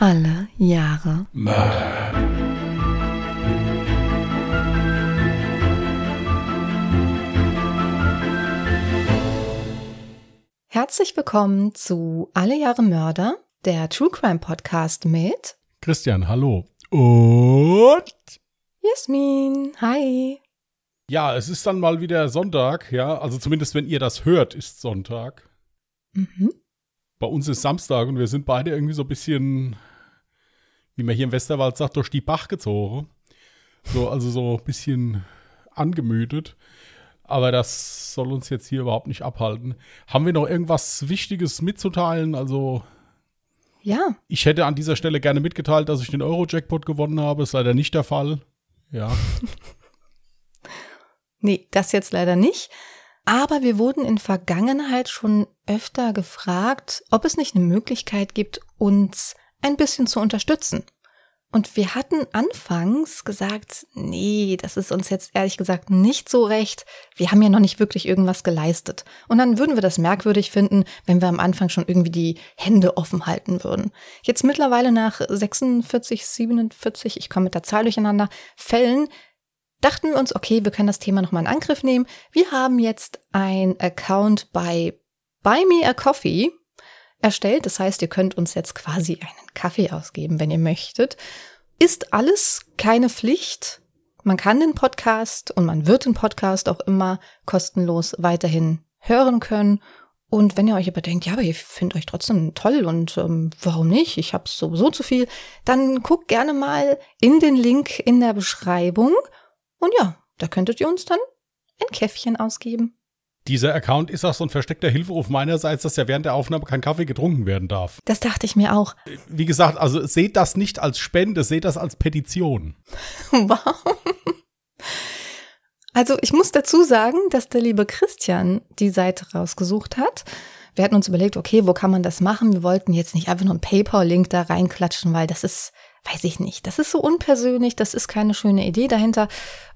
Alle Jahre Mörder. Herzlich willkommen zu Alle Jahre Mörder, der True Crime Podcast mit Christian, hallo. Und Jasmin. Hi. ja, es ist dann mal wieder Sonntag, ja. Also zumindest wenn ihr das hört, ist Sonntag. Mhm. Bei uns ist Samstag und wir sind beide irgendwie so ein bisschen, wie man hier im Westerwald sagt, durch die Bach gezogen. So, also so ein bisschen angemüdet. Aber das soll uns jetzt hier überhaupt nicht abhalten. Haben wir noch irgendwas Wichtiges mitzuteilen? Also, Ja, ich hätte an dieser Stelle gerne mitgeteilt, dass ich den Euro-Jackpot gewonnen habe. Ist leider nicht der Fall. Ja. nee, das jetzt leider nicht. Aber wir wurden in Vergangenheit schon öfter gefragt, ob es nicht eine Möglichkeit gibt, uns ein bisschen zu unterstützen. Und wir hatten anfangs gesagt, nee, das ist uns jetzt ehrlich gesagt nicht so recht. Wir haben ja noch nicht wirklich irgendwas geleistet. Und dann würden wir das merkwürdig finden, wenn wir am Anfang schon irgendwie die Hände offen halten würden. Jetzt mittlerweile nach 46, 47, ich komme mit der Zahl durcheinander, Fällen, dachten wir uns, okay, wir können das Thema nochmal in Angriff nehmen. Wir haben jetzt ein Account bei Buy Me a Coffee erstellt. Das heißt, ihr könnt uns jetzt quasi einen Kaffee ausgeben, wenn ihr möchtet. Ist alles keine Pflicht. Man kann den Podcast und man wird den Podcast auch immer kostenlos weiterhin hören können. Und wenn ihr euch aber denkt, ja, aber ihr findet euch trotzdem toll und ähm, warum nicht? Ich habe sowieso zu viel, dann guckt gerne mal in den Link in der Beschreibung. Und ja, da könntet ihr uns dann ein Käffchen ausgeben. Dieser Account ist auch so ein versteckter Hilferuf meinerseits, dass ja während der Aufnahme kein Kaffee getrunken werden darf. Das dachte ich mir auch. Wie gesagt, also seht das nicht als Spende, seht das als Petition. Wow. Also ich muss dazu sagen, dass der liebe Christian die Seite rausgesucht hat. Wir hatten uns überlegt, okay, wo kann man das machen? Wir wollten jetzt nicht einfach nur einen PayPal-Link da reinklatschen, weil das ist, weiß ich nicht, das ist so unpersönlich, das ist keine schöne Idee dahinter.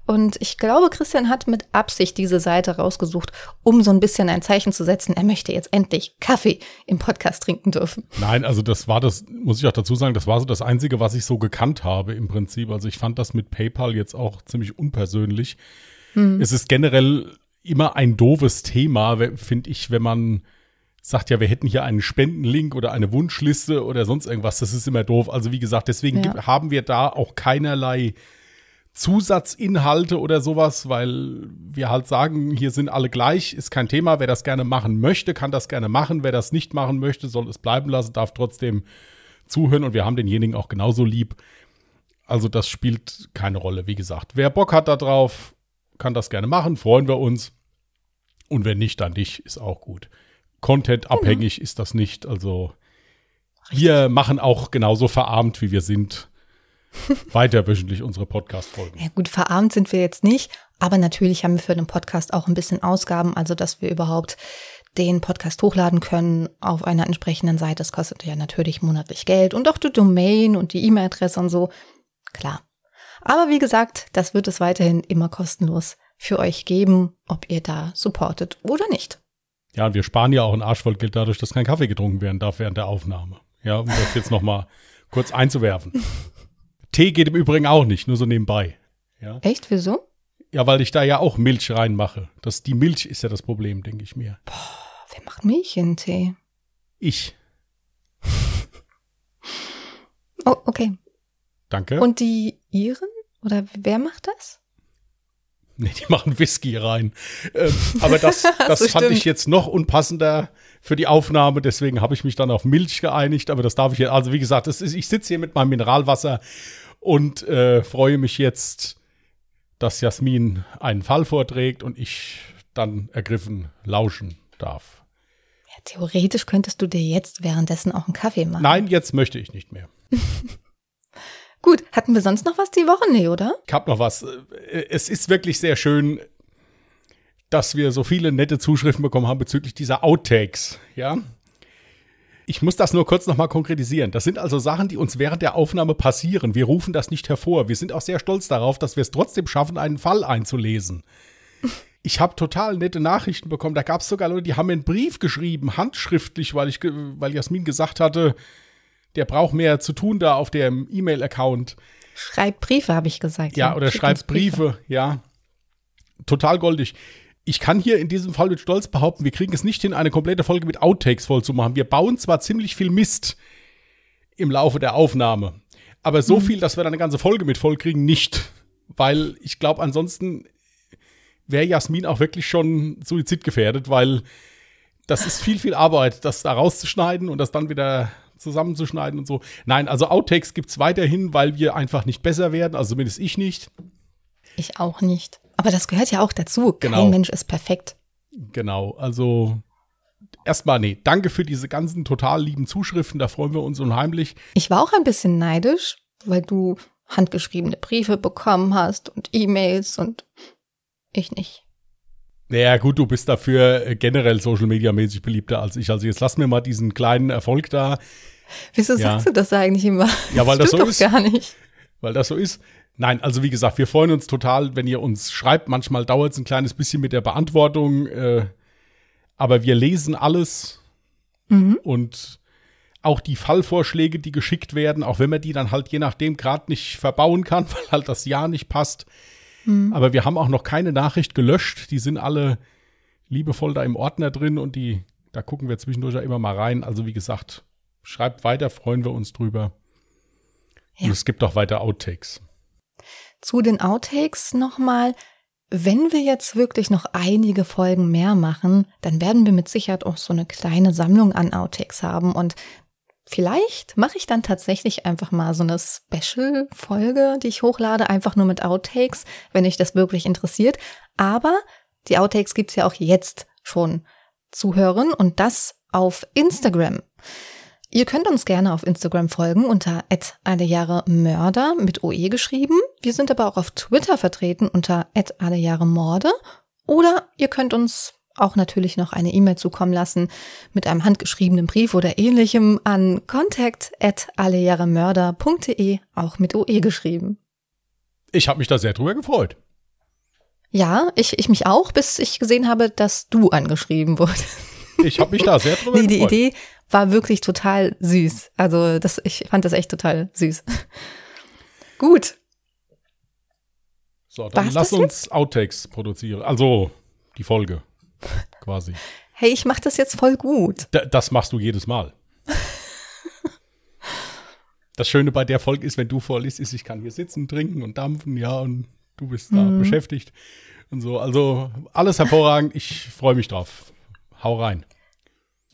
Und ich glaube, Christian hat mit Absicht diese Seite rausgesucht, um so ein bisschen ein Zeichen zu setzen. Er möchte jetzt endlich Kaffee im Podcast trinken dürfen. Nein, also das war das, muss ich auch dazu sagen, das war so das Einzige, was ich so gekannt habe im Prinzip. Also ich fand das mit PayPal jetzt auch ziemlich unpersönlich. Es ist generell immer ein doofes Thema, finde ich, wenn man sagt, ja, wir hätten hier einen Spendenlink oder eine Wunschliste oder sonst irgendwas. Das ist immer doof. Also wie gesagt, deswegen Ja. haben wir da auch keinerlei Zusatzinhalte oder sowas, weil wir halt sagen, hier sind alle gleich, ist kein Thema. Wer das gerne machen möchte, kann das gerne machen. Wer das nicht machen möchte, soll es bleiben lassen, darf trotzdem zuhören und wir haben denjenigen auch genauso lieb. Also das spielt keine Rolle, wie gesagt. Wer Bock hat da drauf, kann das gerne machen, freuen wir uns. Und wenn nicht, dann nicht, ist auch gut. Content abhängig ist das nicht, also wir machen auch genauso verarmt, wie wir sind, weiter wöchentlich unsere Podcast-Folgen. Ja gut, verarmt sind wir jetzt nicht, aber natürlich haben wir für den Podcast auch ein bisschen Ausgaben, also dass wir überhaupt den Podcast hochladen können auf einer entsprechenden Seite. Das kostet ja natürlich monatlich Geld und auch die Domain und die E-Mail-Adresse und so. Klar. Aber wie gesagt, das wird es weiterhin immer kostenlos für euch geben, ob ihr da supportet oder nicht. Ja, und wir sparen ja auch ein Arsch voll Geld dadurch, dass kein Kaffee getrunken werden darf während der Aufnahme. Ja, um das jetzt noch mal kurz einzuwerfen. Tee geht im Übrigen auch nicht, nur so nebenbei. Ja, Echt? Wieso? ja weil ich da ja auch Milch reinmache. Das, die Milch ist ja das Problem, denke ich mir. Wer macht Milch in Tee? Ich. Oh, okay. Danke. Und die Iren? Oder wer macht das? Nee, die machen Whisky rein. Ähm, aber das, das So fand stimmt. ich jetzt noch unpassender für die Aufnahme. Deswegen habe ich mich dann auf Milch geeinigt. Aber das darf ich jetzt. Also wie gesagt, das ist, ich sitze hier mit meinem Mineralwasser und äh, freue mich jetzt, dass Jasmin einen Fall vorträgt und ich dann ergriffen lauschen darf. Ja, theoretisch könntest du dir jetzt währenddessen auch einen Kaffee machen. Nein, jetzt möchte ich nicht mehr. Gut, hatten wir sonst noch was die Woche? Nee, oder? Ich habe noch was. Es ist wirklich sehr schön, dass wir so viele nette Zuschriften bekommen haben bezüglich dieser Outtakes. Ja. Ich muss das nur kurz nochmal konkretisieren. Das sind also Sachen, die uns während der Aufnahme passieren. Wir rufen das nicht hervor. Wir sind auch sehr stolz darauf, dass wir es trotzdem schaffen, einen Fall einzulesen. Ich habe total nette Nachrichten bekommen. Da gab es sogar Leute, die haben mir einen Brief geschrieben, handschriftlich, weil, ich, weil Jasmin gesagt hatte, der braucht mehr zu tun da auf dem E-Mail-Account. Schreibt Briefe, habe ich gesagt. Ja, oder schreibt Briefe. Ja. Total goldig. Ich kann hier in diesem Fall mit Stolz behaupten, wir kriegen es nicht hin, eine komplette Folge mit Outtakes voll zu machen. Wir bauen zwar ziemlich viel Mist im Laufe der Aufnahme, aber so mhm. viel, dass wir dann eine ganze Folge mit voll kriegen, nicht. Weil ich glaube, ansonsten wäre Jasmin auch wirklich schon suizidgefährdet, weil das ist viel, viel Arbeit, das da rauszuschneiden und das dann wieder zusammenzuschneiden und so. Nein, also Outtakes gibt es weiterhin, weil wir einfach nicht besser werden, also zumindest ich nicht. Ich auch nicht. Aber das gehört ja auch dazu. Genau. Kein Mensch ist perfekt. Genau, also erstmal, nee, danke für diese ganzen total lieben Zuschriften, da freuen wir uns unheimlich. Ich war auch ein bisschen neidisch, weil du handgeschriebene Briefe bekommen hast und E-Mails und ich nicht. Naja, gut, du bist dafür äh, generell Social Media mäßig beliebter als ich. Also jetzt lass mir mal diesen kleinen Erfolg da. Wieso ja. sagst du das eigentlich immer? Ja, weil das, das so ist. gar nicht. Weil das so ist. Nein, also wie gesagt, wir freuen uns total, wenn ihr uns schreibt. Manchmal dauert es ein kleines bisschen mit der Beantwortung, äh, aber wir lesen alles mhm. und auch die Fallvorschläge, die geschickt werden, auch wenn man die dann halt je nachdem gerade nicht verbauen kann, weil halt das Jahr nicht passt. Mhm. Aber wir haben auch noch keine Nachricht gelöscht. Die sind alle liebevoll da im Ordner drin und die, da gucken wir zwischendurch ja immer mal rein. Also wie gesagt, schreibt weiter, freuen wir uns drüber. Ja. Und es gibt auch weiter Outtakes. Zu den Outtakes nochmal. Wenn wir jetzt wirklich noch einige Folgen mehr machen, dann werden wir mit Sicherheit auch so eine kleine Sammlung an Outtakes haben und Vielleicht mache ich dann tatsächlich einfach mal so eine Special-Folge, die ich hochlade, einfach nur mit Outtakes, wenn euch das wirklich interessiert. Aber die Outtakes gibt's ja auch jetzt schon zu hören und das auf Instagram. Ihr könnt uns gerne auf Instagram folgen unter alle Jahre Mörder mit OE geschrieben. Wir sind aber auch auf Twitter vertreten unter alle Jahre Morde. Oder ihr könnt uns auch natürlich noch eine E-Mail zukommen lassen mit einem handgeschriebenen Brief oder ähnlichem an contact@allejahremörder.de, auch mit OE geschrieben. Ich habe mich da sehr drüber gefreut. Ja, ich, ich mich auch, bis ich gesehen habe, dass du angeschrieben wurdest. Ich habe mich da sehr drüber nee, gefreut. Die Idee war wirklich total süß. Also das, ich fand das echt total süß. Gut. So, dann War's lass uns Outtakes produzieren. Also die Folge quasi. Hey, ich mach das jetzt voll gut. D das machst du jedes Mal. das Schöne bei der Folge ist, wenn du vorliest, ist, ich kann hier sitzen, trinken und dampfen, ja, und du bist da mhm. beschäftigt und so. Also alles hervorragend. Ich freue mich drauf. Hau rein.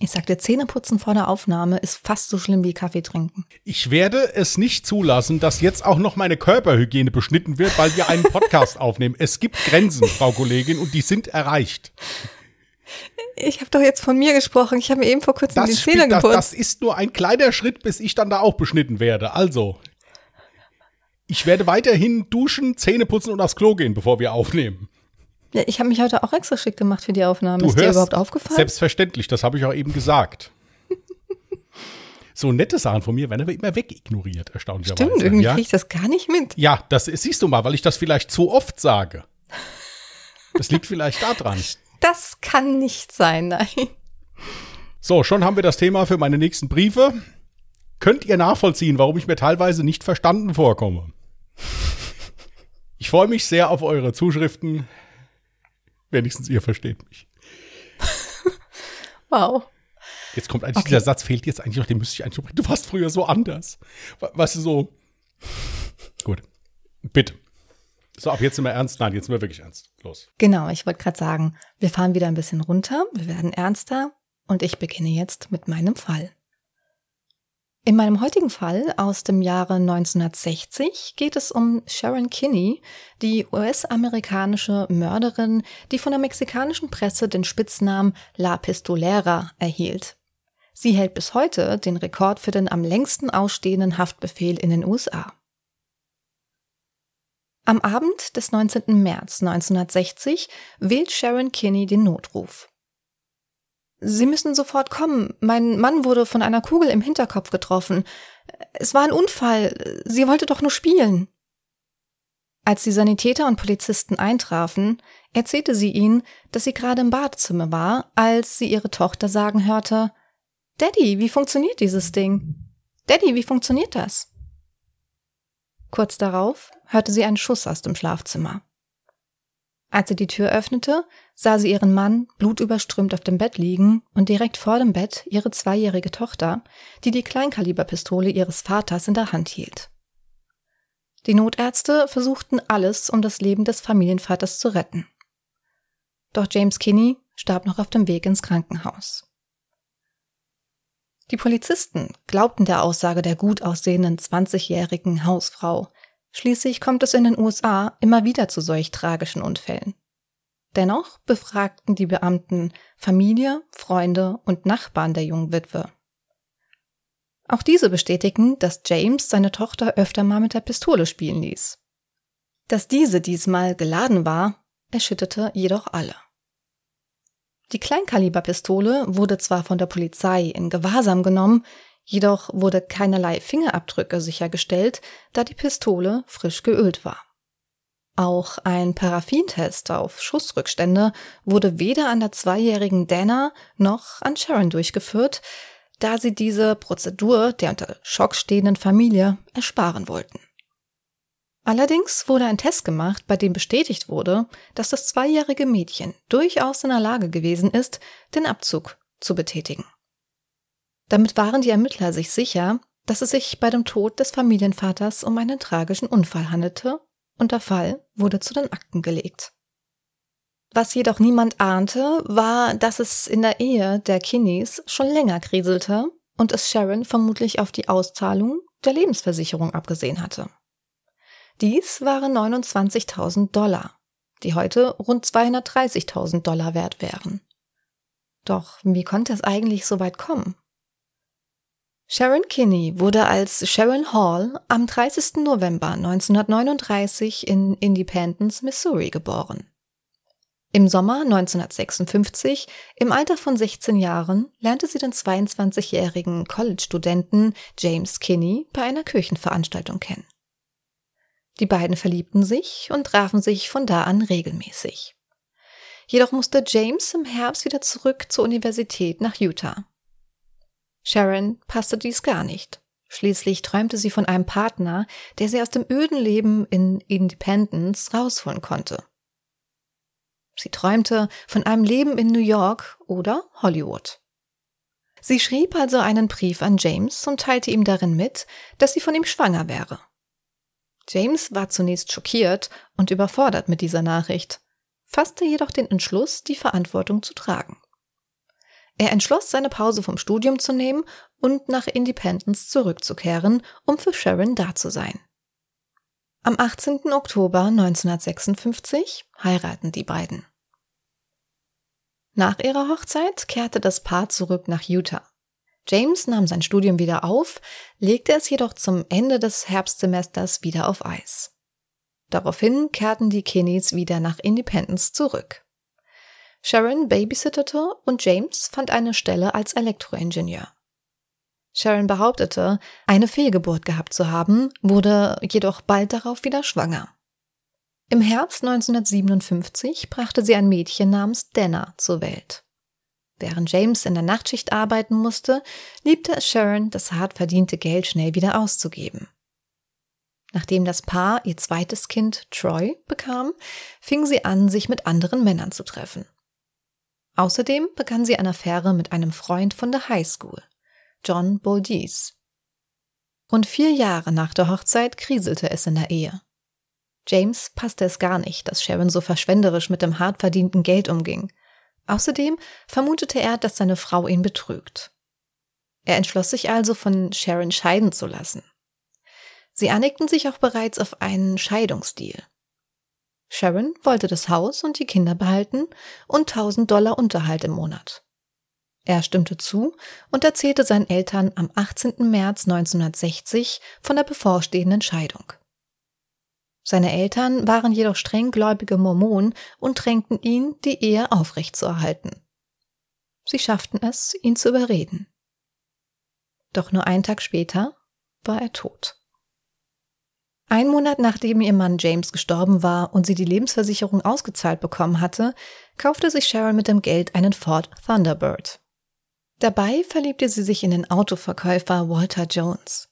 Ich sagte, Zähneputzen vor der Aufnahme ist fast so schlimm wie Kaffee trinken. Ich werde es nicht zulassen, dass jetzt auch noch meine Körperhygiene beschnitten wird, weil wir einen Podcast aufnehmen. Es gibt Grenzen, Frau Kollegin, und die sind erreicht. Ich habe doch jetzt von mir gesprochen. Ich habe mir eben vor kurzem das die Zähne geputzt. Das, das ist nur ein kleiner Schritt, bis ich dann da auch beschnitten werde. Also, ich werde weiterhin duschen, Zähne putzen und aufs Klo gehen, bevor wir aufnehmen. Ja, ich habe mich heute auch extra schick gemacht für die Aufnahme. Du ist dir überhaupt aufgefallen? Selbstverständlich, das habe ich auch eben gesagt. so nette Sachen von mir werden aber immer wegignoriert, erstaunlicherweise. Stimmt, irgendwie ja? kriege ich das gar nicht mit. Ja, das siehst du mal, weil ich das vielleicht zu oft sage. Das liegt vielleicht daran. Das kann nicht sein, nein. So, schon haben wir das Thema für meine nächsten Briefe. Könnt ihr nachvollziehen, warum ich mir teilweise nicht verstanden vorkomme? Ich freue mich sehr auf eure Zuschriften. Wenigstens ihr versteht mich. wow. Jetzt kommt eigentlich okay. dieser Satz, fehlt jetzt eigentlich noch, den müsste ich eigentlich bringen. Du warst früher so anders. Weißt du, so. Gut. Bitte. So, ab jetzt sind wir ernst. Nein, jetzt sind wir wirklich ernst. Los. Genau, ich wollte gerade sagen, wir fahren wieder ein bisschen runter, wir werden ernster und ich beginne jetzt mit meinem Fall. In meinem heutigen Fall aus dem Jahre 1960 geht es um Sharon Kinney, die US-amerikanische Mörderin, die von der mexikanischen Presse den Spitznamen La Pistolera erhielt. Sie hält bis heute den Rekord für den am längsten ausstehenden Haftbefehl in den USA. Am Abend des 19. März 1960 wählt Sharon Kinney den Notruf. Sie müssen sofort kommen. Mein Mann wurde von einer Kugel im Hinterkopf getroffen. Es war ein Unfall. Sie wollte doch nur spielen. Als die Sanitäter und Polizisten eintrafen, erzählte sie ihnen, dass sie gerade im Badezimmer war, als sie ihre Tochter sagen hörte, Daddy, wie funktioniert dieses Ding? Daddy, wie funktioniert das? Kurz darauf hörte sie einen Schuss aus dem Schlafzimmer. Als sie die Tür öffnete, sah sie ihren Mann blutüberströmt auf dem Bett liegen und direkt vor dem Bett ihre zweijährige Tochter, die die Kleinkaliberpistole ihres Vaters in der Hand hielt. Die Notärzte versuchten alles, um das Leben des Familienvaters zu retten. Doch James Kinney starb noch auf dem Weg ins Krankenhaus. Die Polizisten glaubten der Aussage der gut aussehenden 20-jährigen Hausfrau, Schließlich kommt es in den USA immer wieder zu solch tragischen Unfällen. Dennoch befragten die Beamten Familie, Freunde und Nachbarn der jungen Witwe. Auch diese bestätigten, dass James seine Tochter öfter mal mit der Pistole spielen ließ. Dass diese diesmal geladen war, erschütterte jedoch alle. Die Kleinkaliberpistole wurde zwar von der Polizei in Gewahrsam genommen, Jedoch wurde keinerlei Fingerabdrücke sichergestellt, da die Pistole frisch geölt war. Auch ein Paraffintest auf Schussrückstände wurde weder an der zweijährigen Dana noch an Sharon durchgeführt, da sie diese Prozedur der unter Schock stehenden Familie ersparen wollten. Allerdings wurde ein Test gemacht, bei dem bestätigt wurde, dass das zweijährige Mädchen durchaus in der Lage gewesen ist, den Abzug zu betätigen. Damit waren die Ermittler sich sicher, dass es sich bei dem Tod des Familienvaters um einen tragischen Unfall handelte und der Fall wurde zu den Akten gelegt. Was jedoch niemand ahnte, war, dass es in der Ehe der Kinneys schon länger kriselte und es Sharon vermutlich auf die Auszahlung der Lebensversicherung abgesehen hatte. Dies waren 29.000 Dollar, die heute rund 230.000 Dollar wert wären. Doch wie konnte es eigentlich so weit kommen? Sharon Kinney wurde als Sharon Hall am 30. November 1939 in Independence, Missouri geboren. Im Sommer 1956, im Alter von 16 Jahren, lernte sie den 22-jährigen College-Studenten James Kinney bei einer Kirchenveranstaltung kennen. Die beiden verliebten sich und trafen sich von da an regelmäßig. Jedoch musste James im Herbst wieder zurück zur Universität nach Utah. Sharon passte dies gar nicht. Schließlich träumte sie von einem Partner, der sie aus dem öden Leben in Independence rausholen konnte. Sie träumte von einem Leben in New York oder Hollywood. Sie schrieb also einen Brief an James und teilte ihm darin mit, dass sie von ihm schwanger wäre. James war zunächst schockiert und überfordert mit dieser Nachricht, fasste jedoch den Entschluss, die Verantwortung zu tragen. Er entschloss, seine Pause vom Studium zu nehmen und nach Independence zurückzukehren, um für Sharon da zu sein. Am 18. Oktober 1956 heiraten die beiden. Nach ihrer Hochzeit kehrte das Paar zurück nach Utah. James nahm sein Studium wieder auf, legte es jedoch zum Ende des Herbstsemesters wieder auf Eis. Daraufhin kehrten die Kinneys wieder nach Independence zurück. Sharon babysittete und James fand eine Stelle als Elektroingenieur. Sharon behauptete, eine Fehlgeburt gehabt zu haben, wurde jedoch bald darauf wieder schwanger. Im Herbst 1957 brachte sie ein Mädchen namens Dana zur Welt. Während James in der Nachtschicht arbeiten musste, liebte es Sharon, das hart verdiente Geld schnell wieder auszugeben. Nachdem das Paar ihr zweites Kind Troy bekam, fing sie an, sich mit anderen Männern zu treffen. Außerdem begann sie eine Affäre mit einem Freund von der High School, John Boldies. Rund vier Jahre nach der Hochzeit kriselte es in der Ehe. James passte es gar nicht, dass Sharon so verschwenderisch mit dem hart verdienten Geld umging. Außerdem vermutete er, dass seine Frau ihn betrügt. Er entschloss sich also, von Sharon scheiden zu lassen. Sie einigten sich auch bereits auf einen Scheidungsdeal. Sharon wollte das Haus und die Kinder behalten und 1000 Dollar Unterhalt im Monat. Er stimmte zu und erzählte seinen Eltern am 18. März 1960 von der bevorstehenden Scheidung. Seine Eltern waren jedoch strenggläubige Mormonen und drängten ihn, die Ehe aufrechtzuerhalten. Sie schafften es, ihn zu überreden. Doch nur einen Tag später war er tot. Ein Monat nachdem ihr Mann James gestorben war und sie die Lebensversicherung ausgezahlt bekommen hatte, kaufte sich Sharon mit dem Geld einen Ford Thunderbird. Dabei verliebte sie sich in den Autoverkäufer Walter Jones.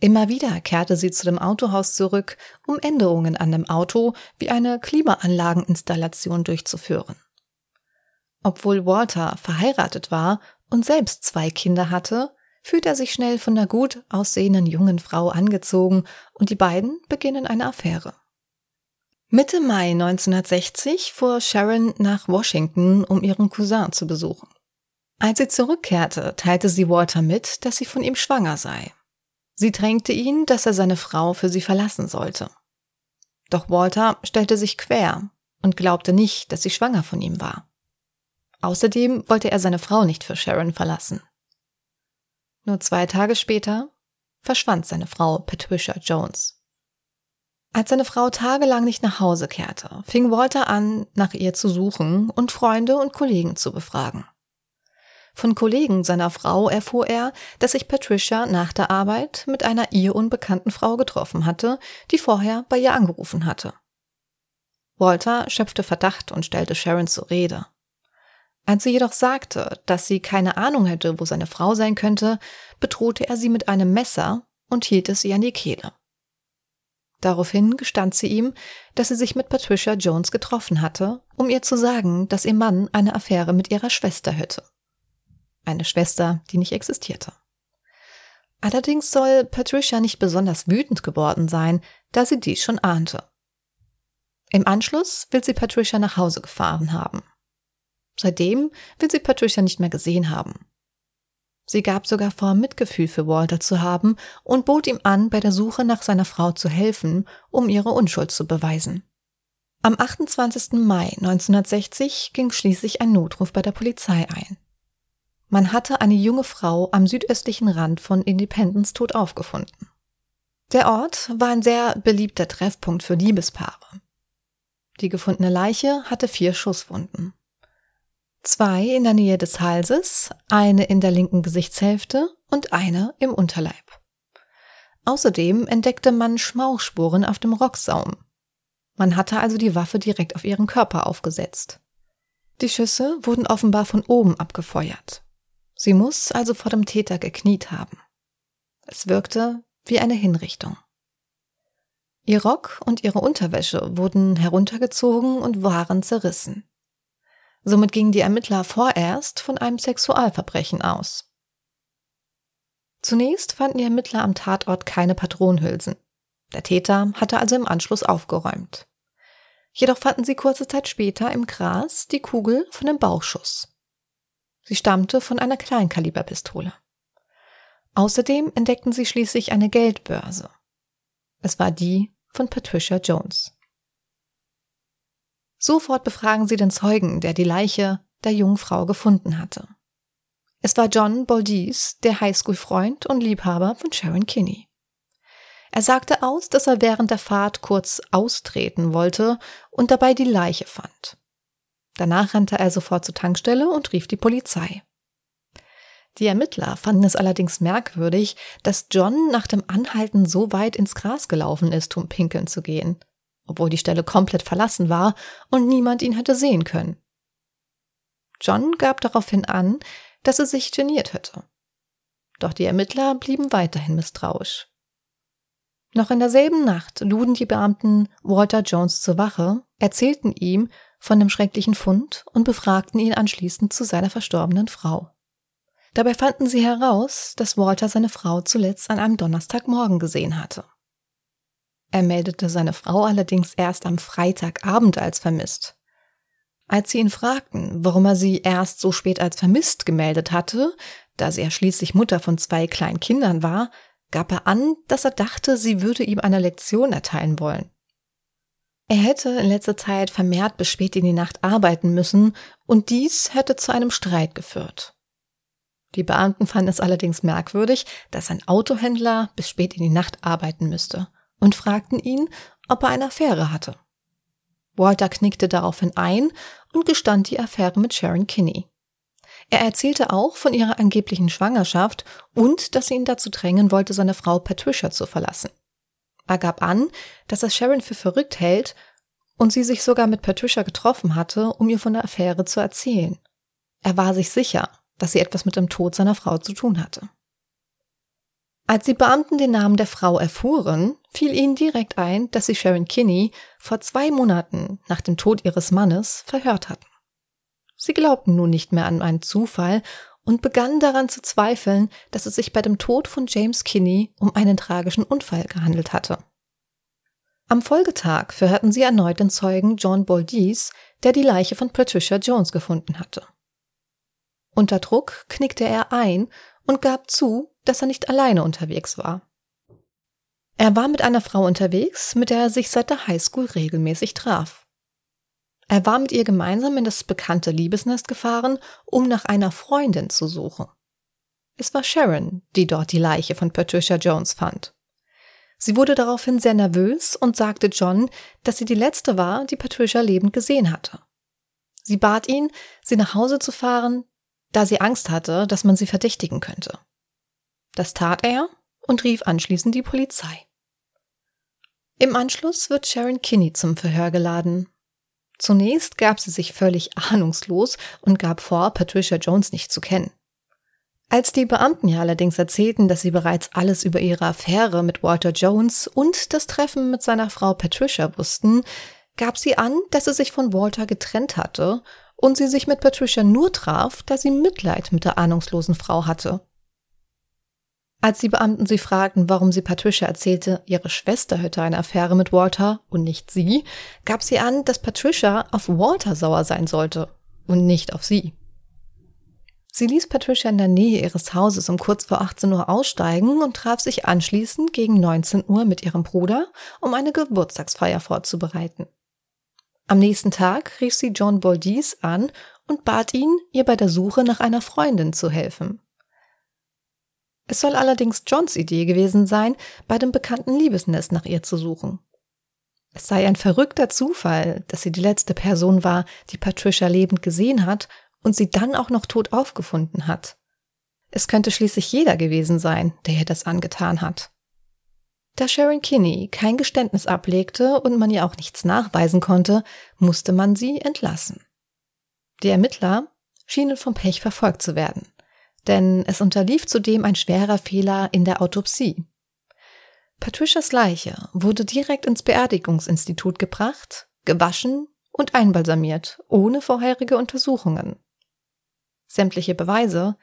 Immer wieder kehrte sie zu dem Autohaus zurück, um Änderungen an dem Auto wie eine Klimaanlageninstallation durchzuführen. Obwohl Walter verheiratet war und selbst zwei Kinder hatte, fühlt er sich schnell von der gut aussehenden jungen Frau angezogen und die beiden beginnen eine Affäre. Mitte Mai 1960 fuhr Sharon nach Washington, um ihren Cousin zu besuchen. Als sie zurückkehrte, teilte sie Walter mit, dass sie von ihm schwanger sei. Sie drängte ihn, dass er seine Frau für sie verlassen sollte. Doch Walter stellte sich quer und glaubte nicht, dass sie schwanger von ihm war. Außerdem wollte er seine Frau nicht für Sharon verlassen. Nur zwei Tage später verschwand seine Frau Patricia Jones. Als seine Frau tagelang nicht nach Hause kehrte, fing Walter an, nach ihr zu suchen und Freunde und Kollegen zu befragen. Von Kollegen seiner Frau erfuhr er, dass sich Patricia nach der Arbeit mit einer ihr unbekannten Frau getroffen hatte, die vorher bei ihr angerufen hatte. Walter schöpfte Verdacht und stellte Sharon zur Rede. Als sie jedoch sagte, dass sie keine Ahnung hätte, wo seine Frau sein könnte, bedrohte er sie mit einem Messer und hielt es ihr an die Kehle. Daraufhin gestand sie ihm, dass sie sich mit Patricia Jones getroffen hatte, um ihr zu sagen, dass ihr Mann eine Affäre mit ihrer Schwester hätte eine Schwester, die nicht existierte. Allerdings soll Patricia nicht besonders wütend geworden sein, da sie dies schon ahnte. Im Anschluss will sie Patricia nach Hause gefahren haben. Seitdem will sie Patricia nicht mehr gesehen haben. Sie gab sogar vor, Mitgefühl für Walter zu haben und bot ihm an, bei der Suche nach seiner Frau zu helfen, um ihre Unschuld zu beweisen. Am 28. Mai 1960 ging schließlich ein Notruf bei der Polizei ein. Man hatte eine junge Frau am südöstlichen Rand von Independence tot aufgefunden. Der Ort war ein sehr beliebter Treffpunkt für Liebespaare. Die gefundene Leiche hatte vier Schusswunden. Zwei in der Nähe des Halses, eine in der linken Gesichtshälfte und eine im Unterleib. Außerdem entdeckte man Schmauchspuren auf dem Rocksaum. Man hatte also die Waffe direkt auf ihren Körper aufgesetzt. Die Schüsse wurden offenbar von oben abgefeuert. Sie muss also vor dem Täter gekniet haben. Es wirkte wie eine Hinrichtung. Ihr Rock und ihre Unterwäsche wurden heruntergezogen und waren zerrissen. Somit gingen die Ermittler vorerst von einem Sexualverbrechen aus. Zunächst fanden die Ermittler am Tatort keine Patronenhülsen. Der Täter hatte also im Anschluss aufgeräumt. Jedoch fanden sie kurze Zeit später im Gras die Kugel von dem Bauchschuss. Sie stammte von einer Kleinkaliberpistole. Außerdem entdeckten sie schließlich eine Geldbörse. Es war die von Patricia Jones. Sofort befragen sie den Zeugen, der die Leiche der jungen Frau gefunden hatte. Es war John Baldies, der Highschool-Freund und Liebhaber von Sharon Kinney. Er sagte aus, dass er während der Fahrt kurz austreten wollte und dabei die Leiche fand. Danach rannte er sofort zur Tankstelle und rief die Polizei. Die Ermittler fanden es allerdings merkwürdig, dass John nach dem Anhalten so weit ins Gras gelaufen ist, um pinkeln zu gehen, obwohl die Stelle komplett verlassen war und niemand ihn hätte sehen können. John gab daraufhin an, dass er sich geniert hätte. Doch die Ermittler blieben weiterhin misstrauisch. Noch in derselben Nacht luden die Beamten Walter Jones zur Wache, erzählten ihm, von dem schrecklichen Fund und befragten ihn anschließend zu seiner verstorbenen Frau. Dabei fanden sie heraus, dass Walter seine Frau zuletzt an einem Donnerstagmorgen gesehen hatte. Er meldete seine Frau allerdings erst am Freitagabend als vermisst. Als sie ihn fragten, warum er sie erst so spät als vermisst gemeldet hatte, da sie ja schließlich Mutter von zwei kleinen Kindern war, gab er an, dass er dachte, sie würde ihm eine Lektion erteilen wollen. Er hätte in letzter Zeit vermehrt bis spät in die Nacht arbeiten müssen und dies hätte zu einem Streit geführt. Die Beamten fanden es allerdings merkwürdig, dass ein Autohändler bis spät in die Nacht arbeiten müsste und fragten ihn, ob er eine Affäre hatte. Walter knickte daraufhin ein und gestand die Affäre mit Sharon Kinney. Er erzählte auch von ihrer angeblichen Schwangerschaft und dass sie ihn dazu drängen wollte, seine Frau Patricia zu verlassen. Er gab an, dass er Sharon für verrückt hält und sie sich sogar mit Patricia getroffen hatte, um ihr von der Affäre zu erzählen. Er war sich sicher, dass sie etwas mit dem Tod seiner Frau zu tun hatte. Als die Beamten den Namen der Frau erfuhren, fiel ihnen direkt ein, dass sie Sharon Kinney vor zwei Monaten nach dem Tod ihres Mannes verhört hatten. Sie glaubten nun nicht mehr an einen Zufall und begannen daran zu zweifeln, dass es sich bei dem Tod von James Kinney um einen tragischen Unfall gehandelt hatte. Am Folgetag verhörten sie erneut den Zeugen John Boldies, der die Leiche von Patricia Jones gefunden hatte. Unter Druck knickte er ein und gab zu, dass er nicht alleine unterwegs war. Er war mit einer Frau unterwegs, mit der er sich seit der Highschool regelmäßig traf. Er war mit ihr gemeinsam in das bekannte Liebesnest gefahren, um nach einer Freundin zu suchen. Es war Sharon, die dort die Leiche von Patricia Jones fand. Sie wurde daraufhin sehr nervös und sagte John, dass sie die letzte war, die Patricia lebend gesehen hatte. Sie bat ihn, sie nach Hause zu fahren, da sie Angst hatte, dass man sie verdächtigen könnte. Das tat er und rief anschließend die Polizei. Im Anschluss wird Sharon Kinney zum Verhör geladen. Zunächst gab sie sich völlig ahnungslos und gab vor, Patricia Jones nicht zu kennen. Als die Beamten ihr allerdings erzählten, dass sie bereits alles über ihre Affäre mit Walter Jones und das Treffen mit seiner Frau Patricia wussten, gab sie an, dass sie sich von Walter getrennt hatte und sie sich mit Patricia nur traf, da sie Mitleid mit der ahnungslosen Frau hatte. Als die Beamten sie fragten, warum sie Patricia erzählte, ihre Schwester hätte eine Affäre mit Walter und nicht sie, gab sie an, dass Patricia auf Walter sauer sein sollte und nicht auf sie. Sie ließ Patricia in der Nähe ihres Hauses um kurz vor 18 Uhr aussteigen und traf sich anschließend gegen 19 Uhr mit ihrem Bruder, um eine Geburtstagsfeier vorzubereiten. Am nächsten Tag rief sie John Boldies an und bat ihn, ihr bei der Suche nach einer Freundin zu helfen. Es soll allerdings Johns Idee gewesen sein, bei dem bekannten Liebesnest nach ihr zu suchen. Es sei ein verrückter Zufall, dass sie die letzte Person war, die Patricia lebend gesehen hat und sie dann auch noch tot aufgefunden hat. Es könnte schließlich jeder gewesen sein, der ihr das angetan hat. Da Sharon Kinney kein Geständnis ablegte und man ihr auch nichts nachweisen konnte, musste man sie entlassen. Die Ermittler schienen vom Pech verfolgt zu werden, denn es unterlief zudem ein schwerer Fehler in der Autopsie. Patricias Leiche wurde direkt ins Beerdigungsinstitut gebracht, gewaschen und einbalsamiert, ohne vorherige Untersuchungen. Sämtliche Beweise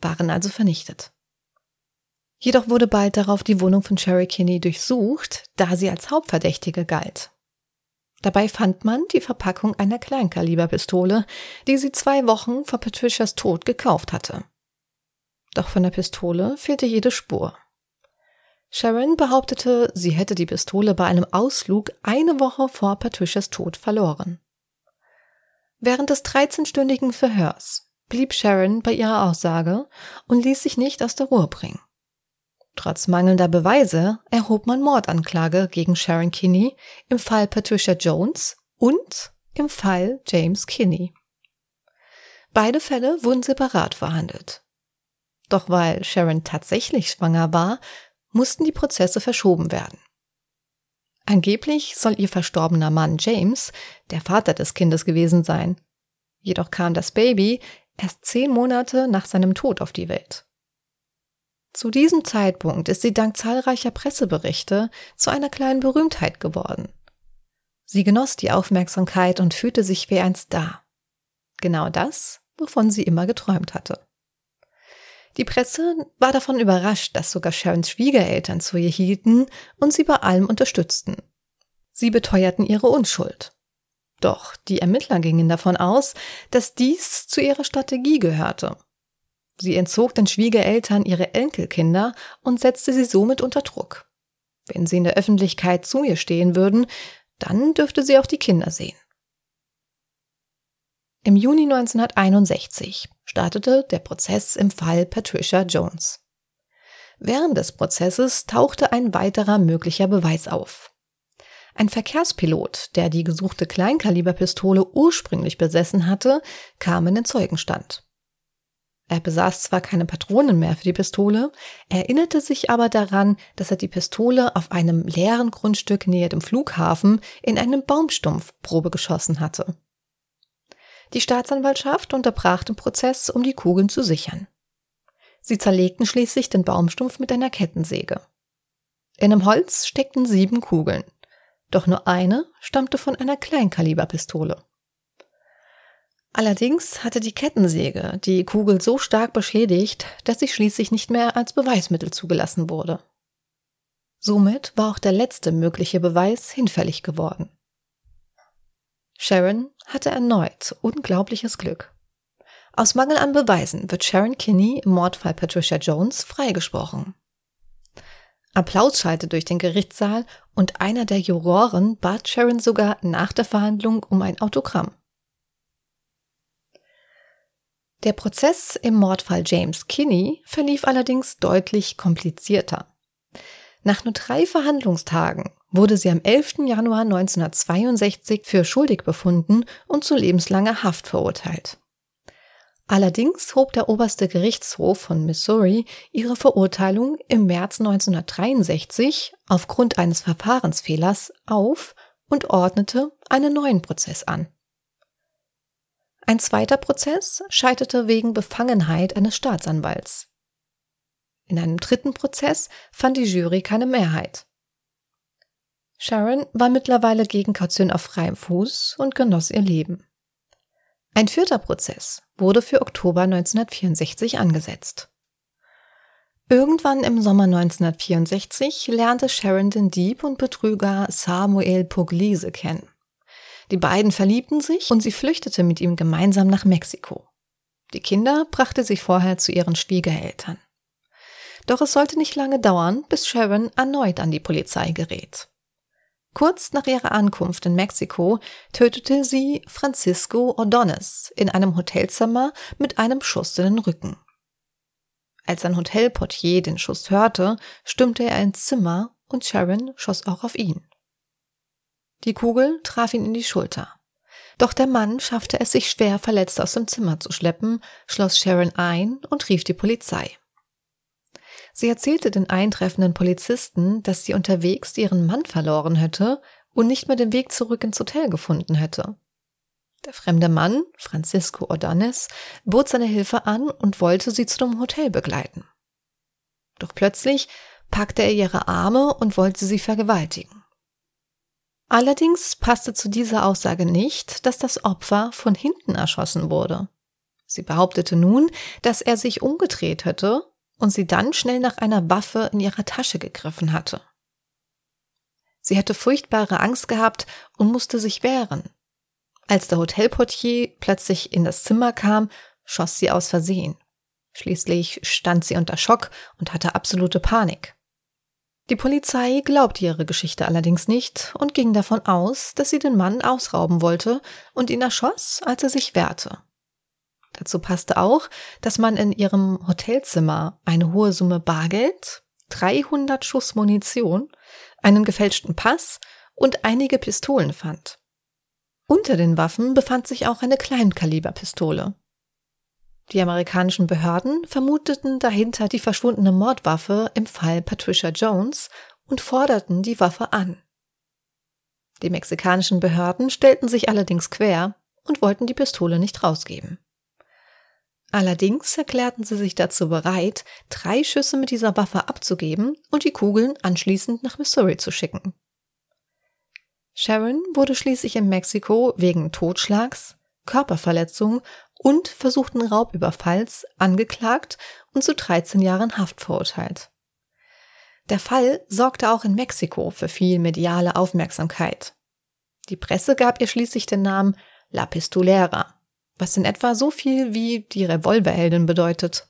waren also vernichtet. Jedoch wurde bald darauf die Wohnung von Sherry Kinney durchsucht, da sie als Hauptverdächtige galt. Dabei fand man die Verpackung einer Kleinkaliberpistole, die sie zwei Wochen vor Patricias Tod gekauft hatte. Doch von der Pistole fehlte jede Spur. Sharon behauptete, sie hätte die Pistole bei einem Ausflug eine Woche vor Patricias Tod verloren. Während des 13-stündigen Verhörs blieb Sharon bei ihrer Aussage und ließ sich nicht aus der Ruhe bringen. Trotz mangelnder Beweise erhob man Mordanklage gegen Sharon Kinney im Fall Patricia Jones und im Fall James Kinney. Beide Fälle wurden separat verhandelt. Doch weil Sharon tatsächlich schwanger war, mussten die Prozesse verschoben werden. Angeblich soll ihr verstorbener Mann James der Vater des Kindes gewesen sein. Jedoch kam das Baby erst zehn Monate nach seinem Tod auf die Welt. Zu diesem Zeitpunkt ist sie dank zahlreicher Presseberichte zu einer kleinen Berühmtheit geworden. Sie genoss die Aufmerksamkeit und fühlte sich wie ein Star. Genau das, wovon sie immer geträumt hatte. Die Presse war davon überrascht, dass sogar Sharons Schwiegereltern zu ihr hielten und sie bei allem unterstützten. Sie beteuerten ihre Unschuld. Doch die Ermittler gingen davon aus, dass dies zu ihrer Strategie gehörte. Sie entzog den Schwiegereltern ihre Enkelkinder und setzte sie somit unter Druck. Wenn sie in der Öffentlichkeit zu ihr stehen würden, dann dürfte sie auch die Kinder sehen. Im Juni 1961 startete der Prozess im Fall Patricia Jones. Während des Prozesses tauchte ein weiterer möglicher Beweis auf. Ein Verkehrspilot, der die gesuchte Kleinkaliberpistole ursprünglich besessen hatte, kam in den Zeugenstand. Er besaß zwar keine Patronen mehr für die Pistole, erinnerte sich aber daran, dass er die Pistole auf einem leeren Grundstück näher dem Flughafen in einem Baumstumpf Probe geschossen hatte. Die Staatsanwaltschaft unterbrach den Prozess, um die Kugeln zu sichern. Sie zerlegten schließlich den Baumstumpf mit einer Kettensäge. In dem Holz steckten sieben Kugeln, doch nur eine stammte von einer Kleinkaliberpistole. Allerdings hatte die Kettensäge die Kugel so stark beschädigt, dass sie schließlich nicht mehr als Beweismittel zugelassen wurde. Somit war auch der letzte mögliche Beweis hinfällig geworden. Sharon hatte erneut unglaubliches Glück. Aus Mangel an Beweisen wird Sharon Kinney im Mordfall Patricia Jones freigesprochen. Applaus schallte durch den Gerichtssaal und einer der Juroren bat Sharon sogar nach der Verhandlung um ein Autogramm. Der Prozess im Mordfall James Kinney verlief allerdings deutlich komplizierter. Nach nur drei Verhandlungstagen wurde sie am 11. Januar 1962 für schuldig befunden und zu lebenslanger Haft verurteilt. Allerdings hob der oberste Gerichtshof von Missouri ihre Verurteilung im März 1963 aufgrund eines Verfahrensfehlers auf und ordnete einen neuen Prozess an. Ein zweiter Prozess scheiterte wegen Befangenheit eines Staatsanwalts. In einem dritten Prozess fand die Jury keine Mehrheit. Sharon war mittlerweile gegen Kaution auf freiem Fuß und genoss ihr Leben. Ein vierter Prozess wurde für Oktober 1964 angesetzt. Irgendwann im Sommer 1964 lernte Sharon den Dieb und Betrüger Samuel Pugliese kennen. Die beiden verliebten sich und sie flüchtete mit ihm gemeinsam nach Mexiko. Die Kinder brachte sie vorher zu ihren Schwiegereltern. Doch es sollte nicht lange dauern, bis Sharon erneut an die Polizei gerät. Kurz nach ihrer Ankunft in Mexiko tötete sie Francisco Ordonez in einem Hotelzimmer mit einem Schuss in den Rücken. Als ein Hotelportier den Schuss hörte, stürmte er ins Zimmer und Sharon schoss auch auf ihn. Die Kugel traf ihn in die Schulter. Doch der Mann schaffte es sich schwer verletzt aus dem Zimmer zu schleppen, schloss Sharon ein und rief die Polizei. Sie erzählte den eintreffenden Polizisten, dass sie unterwegs ihren Mann verloren hätte und nicht mehr den Weg zurück ins Hotel gefunden hätte. Der fremde Mann, Francisco Ordanes, bot seine Hilfe an und wollte sie zu dem Hotel begleiten. Doch plötzlich packte er ihre Arme und wollte sie vergewaltigen. Allerdings passte zu dieser Aussage nicht, dass das Opfer von hinten erschossen wurde. Sie behauptete nun, dass er sich umgedreht hätte und sie dann schnell nach einer Waffe in ihrer Tasche gegriffen hatte. Sie hatte furchtbare Angst gehabt und musste sich wehren. Als der Hotelportier plötzlich in das Zimmer kam, schoss sie aus Versehen. Schließlich stand sie unter Schock und hatte absolute Panik. Die Polizei glaubte ihre Geschichte allerdings nicht und ging davon aus, dass sie den Mann ausrauben wollte und ihn erschoss, als er sich wehrte. Dazu passte auch, dass man in ihrem Hotelzimmer eine hohe Summe Bargeld, 300 Schuss Munition, einen gefälschten Pass und einige Pistolen fand. Unter den Waffen befand sich auch eine Kleinkaliberpistole. Die amerikanischen Behörden vermuteten dahinter die verschwundene Mordwaffe im Fall Patricia Jones und forderten die Waffe an. Die mexikanischen Behörden stellten sich allerdings quer und wollten die Pistole nicht rausgeben. Allerdings erklärten sie sich dazu bereit, drei Schüsse mit dieser Waffe abzugeben und die Kugeln anschließend nach Missouri zu schicken. Sharon wurde schließlich in Mexiko wegen Totschlags, Körperverletzung und versuchten Raubüberfalls angeklagt und zu 13 Jahren Haft verurteilt. Der Fall sorgte auch in Mexiko für viel mediale Aufmerksamkeit. Die Presse gab ihr schließlich den Namen La Pistolera, was in etwa so viel wie die Revolverheldin bedeutet.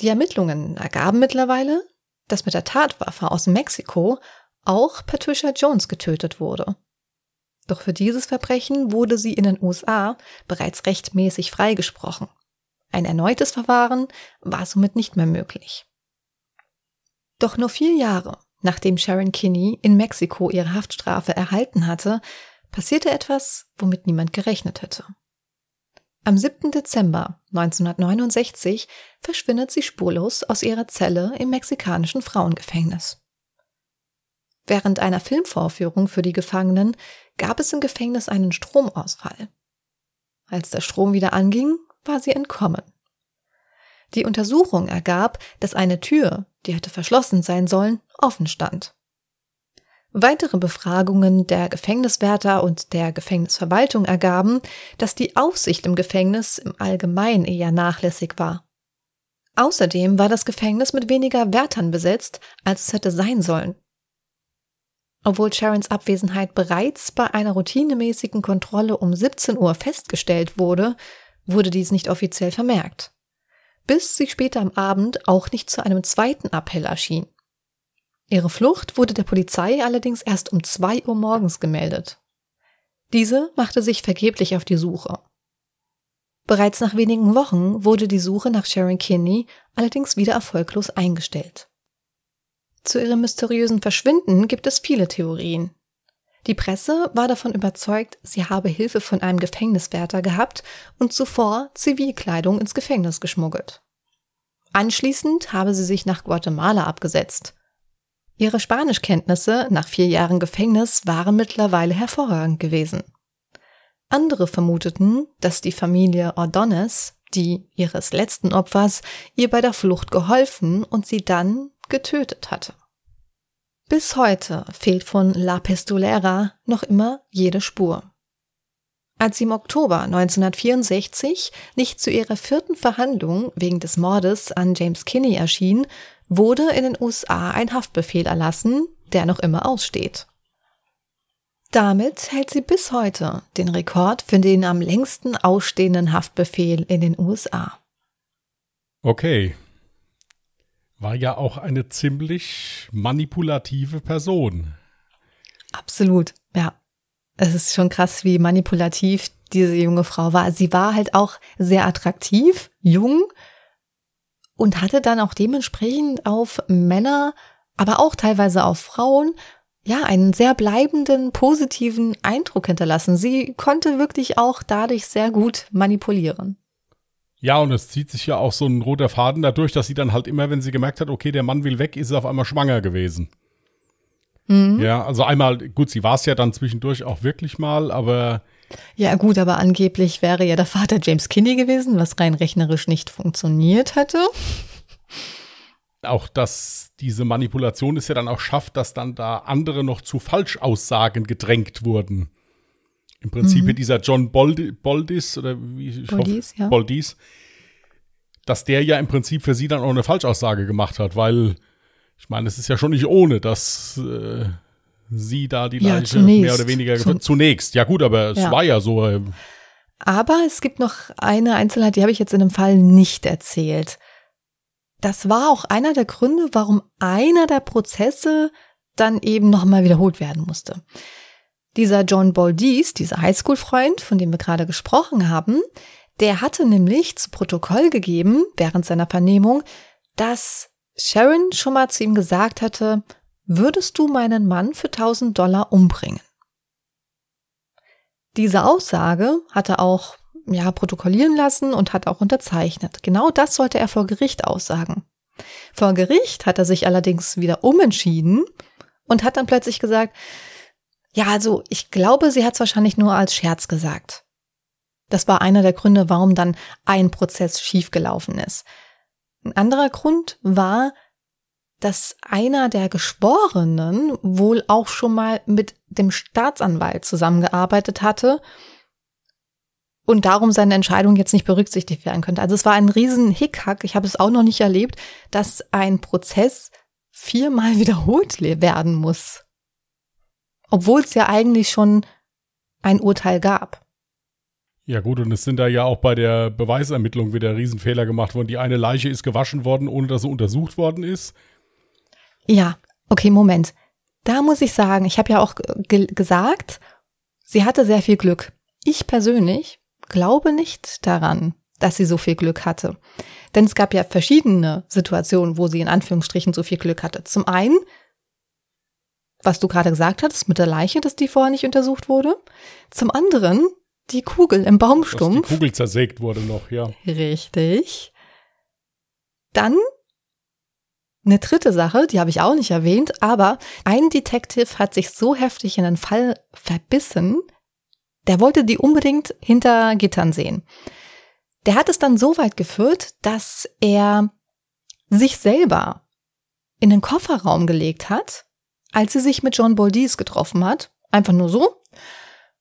Die Ermittlungen ergaben mittlerweile, dass mit der Tatwaffe aus Mexiko auch Patricia Jones getötet wurde. Doch für dieses Verbrechen wurde sie in den USA bereits rechtmäßig freigesprochen. Ein erneutes Verfahren war somit nicht mehr möglich. Doch nur vier Jahre nachdem Sharon Kinney in Mexiko ihre Haftstrafe erhalten hatte, passierte etwas, womit niemand gerechnet hätte. Am 7. Dezember 1969 verschwindet sie spurlos aus ihrer Zelle im mexikanischen Frauengefängnis. Während einer Filmvorführung für die Gefangenen gab es im Gefängnis einen Stromausfall. als der Strom wieder anging, war sie entkommen. Die Untersuchung ergab, dass eine Tür, die hätte verschlossen sein sollen, offen stand. Weitere Befragungen der Gefängniswärter und der Gefängnisverwaltung ergaben, dass die Aufsicht im Gefängnis im Allgemeinen eher nachlässig war. Außerdem war das Gefängnis mit weniger Wärtern besetzt, als es hätte sein sollen. Obwohl Sharons Abwesenheit bereits bei einer routinemäßigen Kontrolle um 17 Uhr festgestellt wurde, wurde dies nicht offiziell vermerkt. Bis sie später am Abend auch nicht zu einem zweiten Appell erschien. Ihre Flucht wurde der Polizei allerdings erst um zwei Uhr morgens gemeldet. Diese machte sich vergeblich auf die Suche. Bereits nach wenigen Wochen wurde die Suche nach Sharon Kinney allerdings wieder erfolglos eingestellt. Zu ihrem mysteriösen Verschwinden gibt es viele Theorien. Die Presse war davon überzeugt, sie habe Hilfe von einem Gefängniswärter gehabt und zuvor Zivilkleidung ins Gefängnis geschmuggelt. Anschließend habe sie sich nach Guatemala abgesetzt. Ihre Spanischkenntnisse nach vier Jahren Gefängnis waren mittlerweile hervorragend gewesen. Andere vermuteten, dass die Familie Ordonez, die ihres letzten Opfers, ihr bei der Flucht geholfen und sie dann getötet hatte. Bis heute fehlt von La Pistolera noch immer jede Spur. Als sie im Oktober 1964 nicht zu ihrer vierten Verhandlung wegen des Mordes an James Kinney erschien, wurde in den USA ein Haftbefehl erlassen, der noch immer aussteht. Damit hält sie bis heute den Rekord für den am längsten ausstehenden Haftbefehl in den USA. Okay. War ja auch eine ziemlich manipulative Person. Absolut, ja. Es ist schon krass, wie manipulativ diese junge Frau war. Sie war halt auch sehr attraktiv, jung, und hatte dann auch dementsprechend auf Männer, aber auch teilweise auf Frauen, ja, einen sehr bleibenden, positiven Eindruck hinterlassen. Sie konnte wirklich auch dadurch sehr gut manipulieren. Ja, und es zieht sich ja auch so ein roter Faden dadurch, dass sie dann halt immer, wenn sie gemerkt hat, okay, der Mann will weg, ist sie auf einmal schwanger gewesen. Mhm. Ja, also einmal, gut, sie war es ja dann zwischendurch auch wirklich mal, aber ja, gut, aber angeblich wäre ja der Vater James Kinney gewesen, was rein rechnerisch nicht funktioniert hätte. Auch dass diese Manipulation es ja dann auch schafft, dass dann da andere noch zu Falschaussagen gedrängt wurden. Im Prinzip mhm. dieser John Boldi, Boldis oder wie ich Boldis, hoffe, ja. Boldis, dass der ja im Prinzip für sie dann auch eine Falschaussage gemacht hat, weil ich meine, es ist ja schon nicht ohne, dass äh, sie da die ja, Leiche zunächst. mehr oder weniger Zum, zunächst. Ja gut, aber es ja. war ja so. Äh, aber es gibt noch eine Einzelheit, die habe ich jetzt in dem Fall nicht erzählt. Das war auch einer der Gründe, warum einer der Prozesse dann eben nochmal wiederholt werden musste. Dieser John Baldies, dieser Highschool-Freund, von dem wir gerade gesprochen haben, der hatte nämlich zu Protokoll gegeben, während seiner Vernehmung, dass Sharon schon mal zu ihm gesagt hatte, würdest du meinen Mann für 1000 Dollar umbringen? Diese Aussage hat er auch ja, protokollieren lassen und hat auch unterzeichnet. Genau das sollte er vor Gericht aussagen. Vor Gericht hat er sich allerdings wieder umentschieden und hat dann plötzlich gesagt, ja, also ich glaube, sie hat es wahrscheinlich nur als Scherz gesagt. Das war einer der Gründe, warum dann ein Prozess schiefgelaufen ist. Ein anderer Grund war, dass einer der Geschworenen wohl auch schon mal mit dem Staatsanwalt zusammengearbeitet hatte und darum seine Entscheidung jetzt nicht berücksichtigt werden könnte. Also es war ein riesen Hickhack. Ich habe es auch noch nicht erlebt, dass ein Prozess viermal wiederholt werden muss. Obwohl es ja eigentlich schon ein Urteil gab. Ja gut, und es sind da ja auch bei der Beweisermittlung wieder Riesenfehler gemacht worden. Die eine Leiche ist gewaschen worden, ohne dass sie untersucht worden ist. Ja, okay, Moment. Da muss ich sagen, ich habe ja auch ge gesagt, sie hatte sehr viel Glück. Ich persönlich glaube nicht daran, dass sie so viel Glück hatte. Denn es gab ja verschiedene Situationen, wo sie in Anführungsstrichen so viel Glück hatte. Zum einen, was du gerade gesagt hattest mit der Leiche, dass die vorher nicht untersucht wurde. Zum anderen, die Kugel im Baumstumpf. Dass die Kugel zersägt wurde noch, ja. Richtig. Dann eine dritte Sache, die habe ich auch nicht erwähnt, aber ein Detective hat sich so heftig in den Fall verbissen, Der wollte die unbedingt hinter Gittern sehen. Der hat es dann so weit geführt, dass er sich selber in den Kofferraum gelegt hat, als sie sich mit John Boldies getroffen hat. Einfach nur so.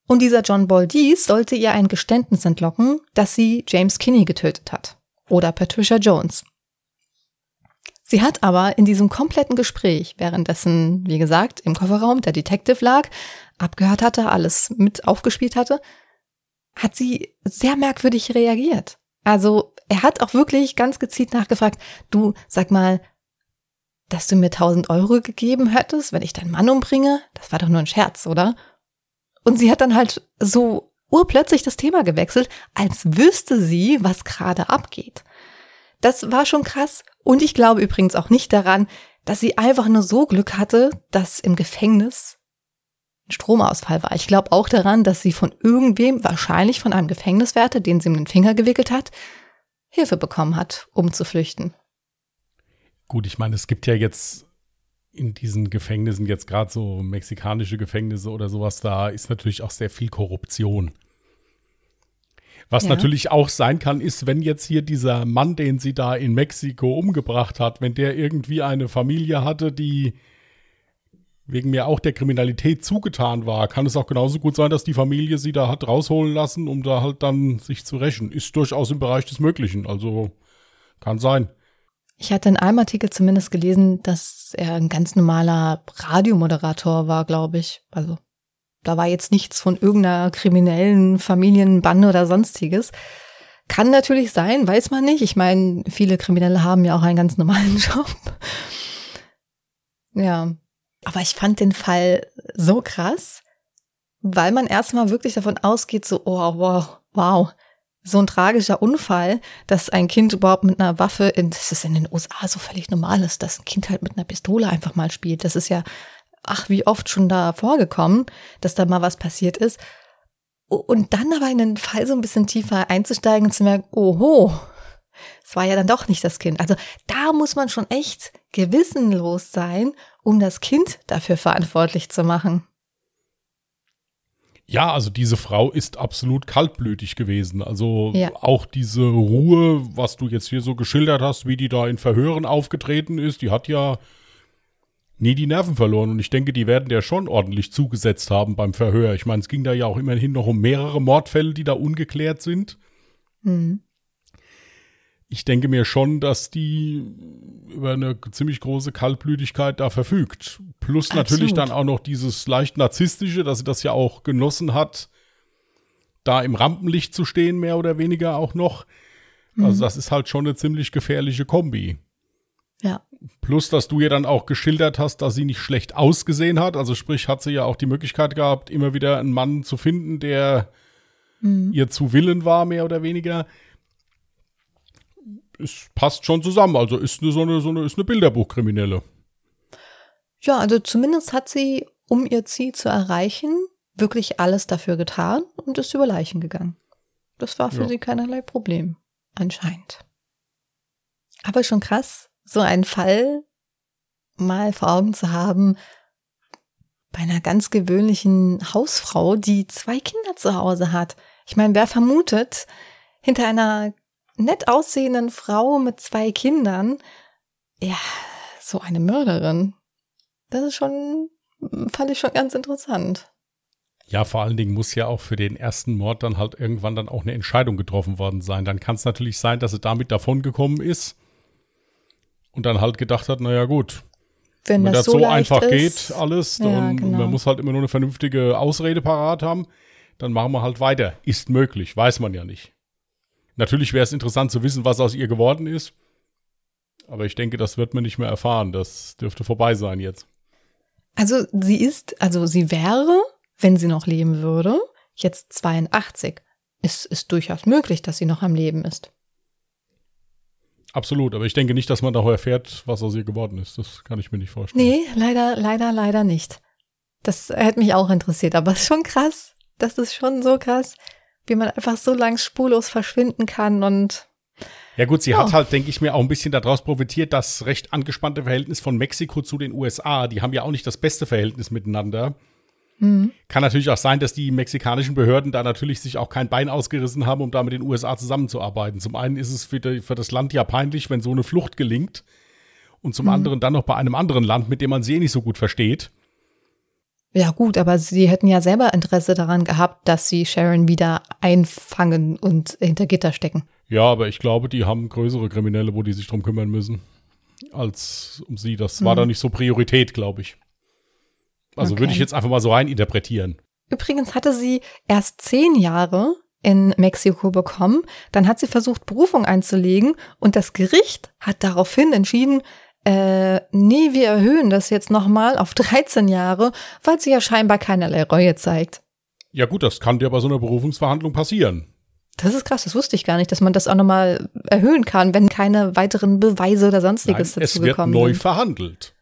Und dieser John Boldies sollte ihr ein Geständnis entlocken, dass sie James Kinney getötet hat. Oder Patricia Jones. Sie hat aber in diesem kompletten Gespräch, währenddessen, wie gesagt, im Kofferraum der Detective lag, abgehört hatte, alles mit aufgespielt hatte, hat sie sehr merkwürdig reagiert. Also er hat auch wirklich ganz gezielt nachgefragt, du sag mal, dass du mir 1000 Euro gegeben hättest, wenn ich deinen Mann umbringe, das war doch nur ein Scherz, oder? Und sie hat dann halt so urplötzlich das Thema gewechselt, als wüsste sie, was gerade abgeht. Das war schon krass. Und ich glaube übrigens auch nicht daran, dass sie einfach nur so Glück hatte, dass im Gefängnis ein Stromausfall war. Ich glaube auch daran, dass sie von irgendwem, wahrscheinlich von einem Gefängniswärter, den sie um den Finger gewickelt hat, Hilfe bekommen hat, um zu flüchten. Gut, ich meine, es gibt ja jetzt in diesen Gefängnissen, jetzt gerade so mexikanische Gefängnisse oder sowas, da ist natürlich auch sehr viel Korruption. Was ja. natürlich auch sein kann, ist, wenn jetzt hier dieser Mann, den sie da in Mexiko umgebracht hat, wenn der irgendwie eine Familie hatte, die wegen mir auch der Kriminalität zugetan war, kann es auch genauso gut sein, dass die Familie sie da hat rausholen lassen, um da halt dann sich zu rächen. Ist durchaus im Bereich des Möglichen. Also kann sein. Ich hatte in einem Artikel zumindest gelesen, dass er ein ganz normaler Radiomoderator war, glaube ich. Also da war jetzt nichts von irgendeiner kriminellen Familienbande oder sonstiges. Kann natürlich sein, weiß man nicht. Ich meine, viele Kriminelle haben ja auch einen ganz normalen Job. Ja, aber ich fand den Fall so krass, weil man erstmal wirklich davon ausgeht, so, oh, wow, wow, so ein tragischer Unfall, dass ein Kind überhaupt mit einer Waffe, in, das ist in den USA so völlig normal ist, dass ein Kind halt mit einer Pistole einfach mal spielt. Das ist ja ach, wie oft schon da vorgekommen, dass da mal was passiert ist. Und dann aber in den Fall so ein bisschen tiefer einzusteigen und zu merken, oho, es war ja dann doch nicht das Kind. Also da muss man schon echt gewissenlos sein, um das Kind dafür verantwortlich zu machen. Ja, also diese Frau ist absolut kaltblütig gewesen. Also ja. auch diese Ruhe, was du jetzt hier so geschildert hast, wie die da in Verhören aufgetreten ist, die hat ja nie die Nerven verloren. Und ich denke, die werden der schon ordentlich zugesetzt haben beim Verhör. Ich meine, es ging da ja auch immerhin noch um mehrere Mordfälle, die da ungeklärt sind. Mhm. Ich denke mir schon, dass die über eine ziemlich große Kaltblütigkeit da verfügt. Plus Absolut. natürlich dann auch noch dieses leicht narzisstische, dass sie das ja auch genossen hat, da im Rampenlicht zu stehen, mehr oder weniger auch noch. Also mhm. Also das ist halt schon eine ziemlich gefährliche Kombi. Ja. Plus, dass du ja dann auch geschildert hast, dass sie nicht schlecht ausgesehen hat. Also sprich, hat sie ja auch die Möglichkeit gehabt, immer wieder einen Mann zu finden, der mhm. ihr zu Willen war, mehr oder weniger. Es passt schon zusammen. Also ist eine, so eine, so eine, ist eine Bilderbuchkriminelle. Ja, also zumindest hat sie, um ihr Ziel zu erreichen, wirklich alles dafür getan und ist über Leichen gegangen. Das war für ja. sie keinerlei Problem, anscheinend. Aber schon krass, so einen Fall mal vor Augen zu haben, bei einer ganz gewöhnlichen Hausfrau, die zwei Kinder zu Hause hat. Ich meine, wer vermutet, hinter einer nett aussehenden Frau mit zwei Kindern, ja, so eine Mörderin. Das ist schon, fand ich schon ganz interessant. Ja, vor allen Dingen muss ja auch für den ersten Mord dann halt irgendwann dann auch eine Entscheidung getroffen worden sein. Dann kann es natürlich sein, dass sie damit davongekommen ist und dann halt gedacht hat, naja gut, wenn, wenn das, das, so, einfach ist, geht, alles, dann ja, genau. man muss halt immer nur eine vernünftige Ausrede parat haben, dann machen wir halt weiter. Ist möglich, weiß man ja nicht. Natürlich wäre es interessant zu wissen, was aus ihr geworden ist. Aber ich denke, das wird man nicht mehr erfahren. Das dürfte vorbei sein jetzt. Also sie ist, also sie wäre, wenn sie noch leben würde, jetzt 82. Es ist durchaus möglich, dass sie noch am Leben ist. Absolut, aber ich denke nicht, dass man da erfährt, was aus ihr geworden ist. Das kann ich mir nicht vorstellen. Nee, leider, leider, leider nicht. Das hätte mich auch interessiert, aber es ist schon krass. Das ist schon so krass, wie man einfach so lang spurlos verschwinden kann und ja gut, sie oh. hat halt, denke ich mir, auch ein bisschen daraus profitiert, das recht angespannte Verhältnis von Mexiko zu den USA. Die haben ja auch nicht das beste Verhältnis miteinander. Mhm. Kann natürlich auch sein, dass die mexikanischen Behörden da natürlich sich auch kein Bein ausgerissen haben, um da mit den USA zusammenzuarbeiten. Zum einen ist es für, die, für das Land ja peinlich, wenn so eine Flucht gelingt. Und zum mhm. anderen dann noch bei einem anderen Land, mit dem man sie eh nicht so gut versteht. Ja gut, aber sie hätten ja selber Interesse daran gehabt, dass sie Sharon wieder einfangen und hinter Gitter stecken. Ja, aber ich glaube, die haben größere Kriminelle, wo die sich drum kümmern müssen, als um sie. Das war mhm. da nicht so Priorität, glaube ich. Also okay. würde ich jetzt einfach mal so rein interpretieren. Übrigens hatte sie erst zehn Jahre in Mexiko bekommen. Dann hat sie versucht, Berufung einzulegen und das Gericht hat daraufhin entschieden, äh, nee, wir erhöhen das jetzt nochmal auf 13 Jahre, weil sie ja scheinbar keinerlei Reue zeigt. Ja gut, das kann dir bei so einer Berufungsverhandlung passieren. Das ist krass, das wusste ich gar nicht, dass man das auch nochmal erhöhen kann, wenn keine weiteren Beweise oder sonstiges Nein, dazu gekommen sind. Es wird neu verhandelt.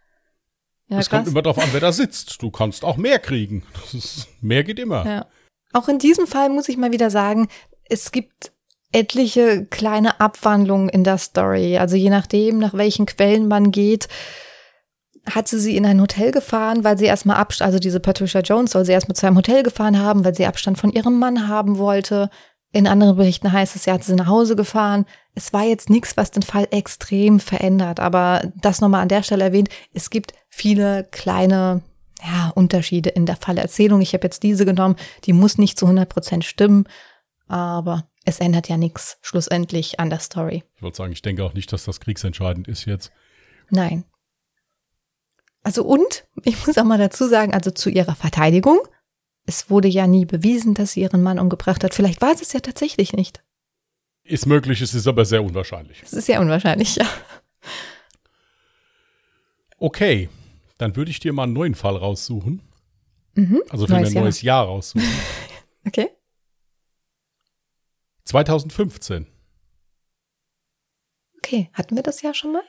Ja, es kommt immer darauf an, wer da sitzt. Du kannst auch mehr kriegen. Ist, mehr geht immer. Ja. Auch in diesem Fall muss ich mal wieder sagen, es gibt etliche kleine Abwandlungen in der Story. Also je nachdem, nach welchen Quellen man geht, hat sie sie in ein Hotel gefahren, weil sie erstmal Abstand, also diese Patricia Jones soll sie erstmal zu einem Hotel gefahren haben, weil sie Abstand von ihrem Mann haben wollte. In anderen Berichten heißt es, sie hat sie nach Hause gefahren. Es war jetzt nichts, was den Fall extrem verändert, aber das nochmal an der Stelle erwähnt, es gibt viele kleine ja, Unterschiede in der Fallerzählung. Ich habe jetzt diese genommen, die muss nicht zu 100 Prozent stimmen, aber es ändert ja nichts schlussendlich an der Story. Ich wollte sagen, ich denke auch nicht, dass das kriegsentscheidend ist jetzt. Nein. Also und, ich muss auch mal dazu sagen, also zu ihrer Verteidigung, es wurde ja nie bewiesen, dass sie ihren Mann umgebracht hat. Vielleicht war es es ja tatsächlich nicht. Ist möglich, es ist aber sehr unwahrscheinlich. Es ist sehr unwahrscheinlich, ja. Okay, dann würde ich dir mal einen neuen Fall raussuchen. Mhm, also für ein neues Jahr raussuchen. okay. 2015. Okay, hatten wir das ja schon mal?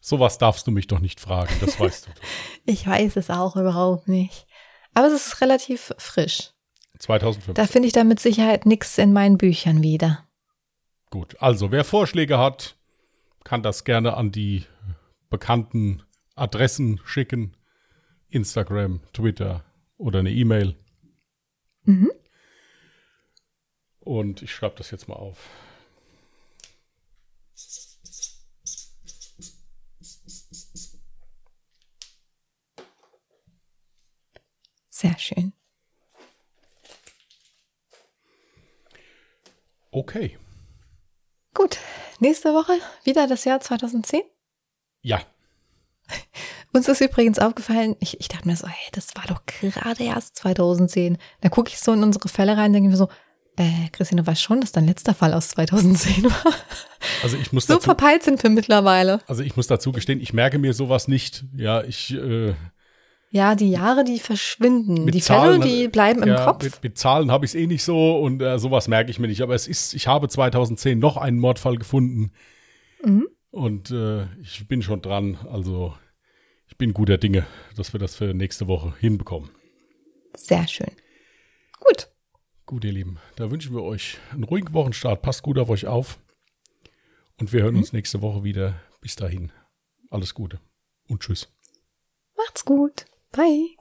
Sowas darfst du mich doch nicht fragen, das weißt du. ich weiß es auch überhaupt nicht. Aber es ist relativ frisch. 2015. Da finde ich da mit Sicherheit nichts in meinen Büchern wieder. Gut, also wer Vorschläge hat, kann das gerne an die bekannten Adressen schicken. Instagram, Twitter oder eine E-Mail. Mhm. Und ich schreibe das jetzt mal auf. Sehr schön. Okay. Gut. Nächste Woche wieder das Jahr 2010? Ja. Uns ist übrigens aufgefallen, ich, ich dachte mir so, hey, das war doch gerade erst 2010. Da gucke ich so in unsere Fälle rein, denke mir so, äh, Christine, du weißt schon, dass dein letzter Fall aus 2010 war. Also ich muss so dazu, verpeilt sind wir mittlerweile. Also ich muss dazu gestehen, ich merke mir sowas nicht. Ja, ich. Äh, ja, die Jahre, die verschwinden. Die Zahlen, Fälle, die bleiben im ja, Kopf. Mit, mit Zahlen habe ich es eh nicht so und äh, sowas merke ich mir nicht. Aber es ist, ich habe 2010 noch einen Mordfall gefunden. Mhm. Und äh, ich bin schon dran. Also ich bin guter Dinge, dass wir das für nächste Woche hinbekommen. Sehr schön. Gut. Gut, ihr Lieben, da wünschen wir euch einen ruhigen Wochenstart. Passt gut auf euch auf. Und wir hören mhm. uns nächste Woche wieder. Bis dahin. Alles Gute und tschüss. Macht's gut. Bye.